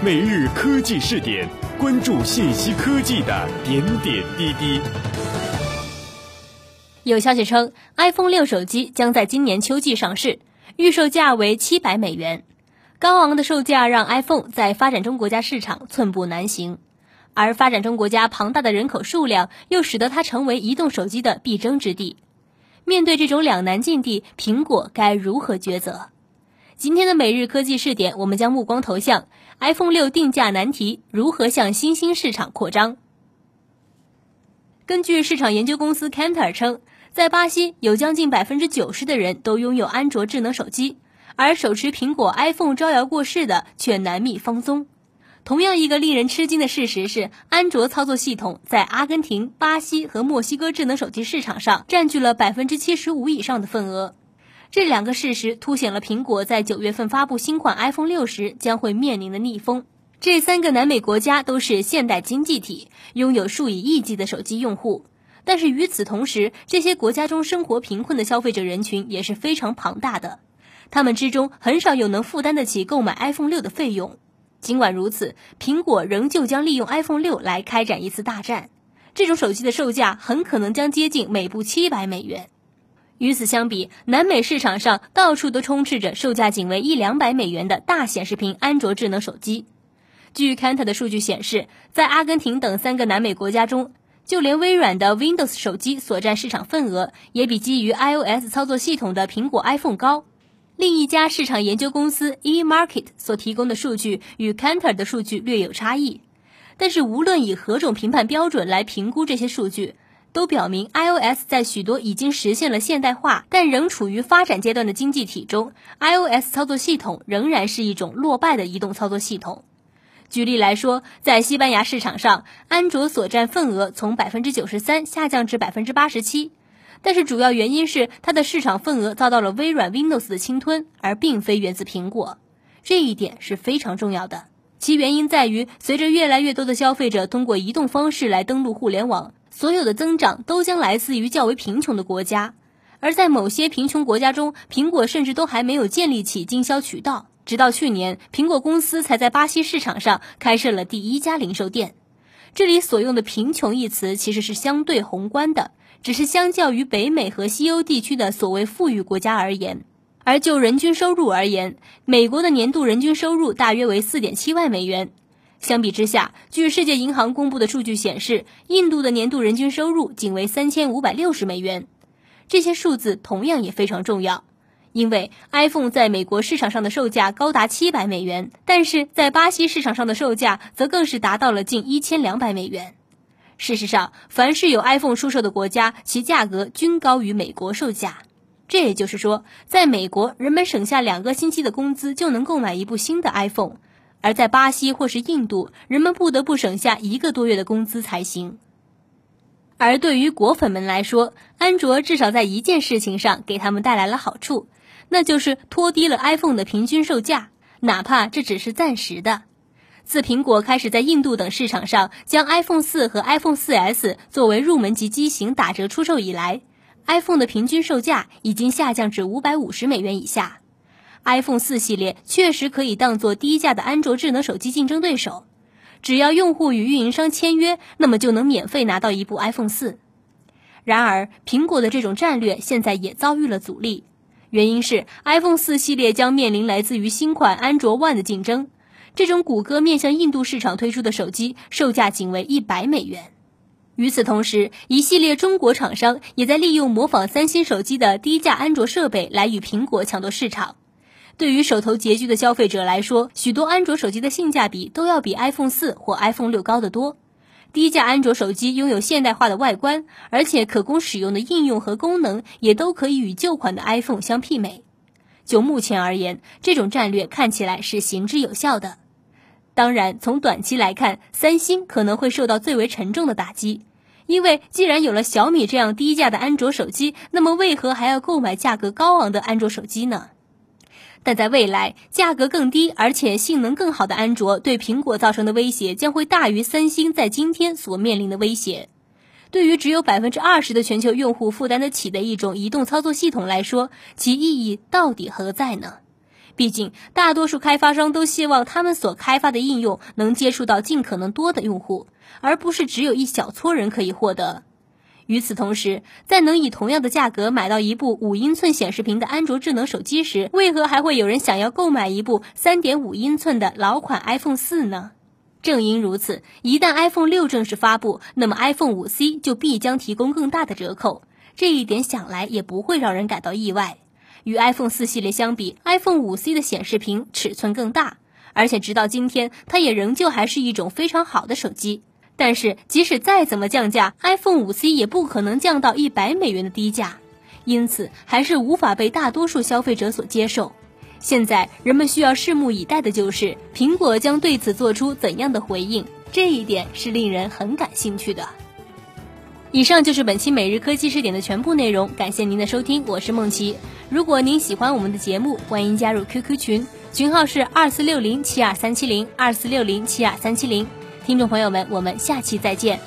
每日科技试点，关注信息科技的点点滴滴。有消息称，iPhone 六手机将在今年秋季上市，预售价为七百美元。高昂的售价让 iPhone 在发展中国家市场寸步难行，而发展中国家庞大的人口数量又使得它成为移动手机的必争之地。面对这种两难境地，苹果该如何抉择？今天的每日科技试点，我们将目光投向 iPhone 六定价难题如何向新兴市场扩张。根据市场研究公司 Cantor 称，在巴西有将近百分之九十的人都拥有安卓智能手机，而手持苹果 iPhone 招摇过市的却难觅芳踪。同样一个令人吃惊的事实是，安卓操作系统在阿根廷、巴西和墨西哥智能手机市场上占据了百分之七十五以上的份额。这两个事实凸显了苹果在九月份发布新款 iPhone 六时将会面临的逆风。这三个南美国家都是现代经济体，拥有数以亿计的手机用户。但是与此同时，这些国家中生活贫困的消费者人群也是非常庞大的，他们之中很少有能负担得起购买 iPhone 六的费用。尽管如此，苹果仍旧将利用 iPhone 六来开展一次大战。这种手机的售价很可能将接近每部七百美元。与此相比，南美市场上到处都充斥着售价仅为一两百美元的大显示屏安卓智能手机。据 Kantar 的数据显示，在阿根廷等三个南美国家中，就连微软的 Windows 手机所占市场份额也比基于 iOS 操作系统的苹果 iPhone 高。另一家市场研究公司 eMarket 所提供的数据与 Canter 的数据略有差异，但是无论以何种评判标准来评估这些数据，都表明 iOS 在许多已经实现了现代化但仍处于发展阶段的经济体中，iOS 操作系统仍然是一种落败的移动操作系统。举例来说，在西班牙市场上，安卓所占份额从百分之九十三下降至百分之八十七。但是主要原因是它的市场份额遭到了微软 Windows 的侵吞，而并非源自苹果。这一点是非常重要的。其原因在于，随着越来越多的消费者通过移动方式来登录互联网，所有的增长都将来自于较为贫穷的国家。而在某些贫穷国家中，苹果甚至都还没有建立起经销渠道。直到去年，苹果公司才在巴西市场上开设了第一家零售店。这里所用的“贫穷”一词其实是相对宏观的。只是相较于北美和西欧地区的所谓富裕国家而言，而就人均收入而言，美国的年度人均收入大约为四点七万美元。相比之下，据世界银行公布的数据显示，印度的年度人均收入仅为三千五百六十美元。这些数字同样也非常重要，因为 iPhone 在美国市场上的售价高达七百美元，但是在巴西市场上的售价则更是达到了近一千两百美元。事实上，凡是有 iPhone 出售的国家，其价格均高于美国售价。这也就是说，在美国，人们省下两个星期的工资就能购买一部新的 iPhone；而在巴西或是印度，人们不得不省下一个多月的工资才行。而对于果粉们来说，安卓至少在一件事情上给他们带来了好处，那就是拖低了 iPhone 的平均售价，哪怕这只是暂时的。自苹果开始在印度等市场上将 iPhone 四和 iPhone 四 S 作为入门级机型打折出售以来，iPhone 的平均售价已经下降至五百五十美元以下。iPhone 四系列确实可以当做低价的安卓智能手机竞争对手，只要用户与运营商签约，那么就能免费拿到一部 iPhone 四。然而，苹果的这种战略现在也遭遇了阻力，原因是 iPhone 四系列将面临来自于新款安卓 One 的竞争。这种谷歌面向印度市场推出的手机，售价仅为一百美元。与此同时，一系列中国厂商也在利用模仿三星手机的低价安卓设备来与苹果抢夺市场。对于手头拮据的消费者来说，许多安卓手机的性价比都要比 iPhone 四或 iPhone 六高得多。低价安卓手机拥有现代化的外观，而且可供使用的应用和功能也都可以与旧款的 iPhone 相媲美。就目前而言，这种战略看起来是行之有效的。当然，从短期来看，三星可能会受到最为沉重的打击，因为既然有了小米这样低价的安卓手机，那么为何还要购买价格高昂的安卓手机呢？但在未来，价格更低而且性能更好的安卓对苹果造成的威胁将会大于三星在今天所面临的威胁。对于只有百分之二十的全球用户负担得起的一种移动操作系统来说，其意义到底何在呢？毕竟，大多数开发商都希望他们所开发的应用能接触到尽可能多的用户，而不是只有一小撮人可以获得。与此同时，在能以同样的价格买到一部五英寸显示屏的安卓智能手机时，为何还会有人想要购买一部三点五英寸的老款 iPhone 四呢？正因如此，一旦 iPhone 六正式发布，那么 iPhone 五 C 就必将提供更大的折扣。这一点想来也不会让人感到意外。与 iPhone 四系列相比，iPhone 五 C 的显示屏尺寸更大，而且直到今天，它也仍旧还是一种非常好的手机。但是，即使再怎么降价，iPhone 五 C 也不可能降到一百美元的低价，因此还是无法被大多数消费者所接受。现在，人们需要拭目以待的就是苹果将对此做出怎样的回应，这一点是令人很感兴趣的。以上就是本期每日科技视点的全部内容，感谢您的收听，我是梦琪。如果您喜欢我们的节目，欢迎加入 QQ 群，群号是二四六零七二三七零二四六零七二三七零。听众朋友们，我们下期再见。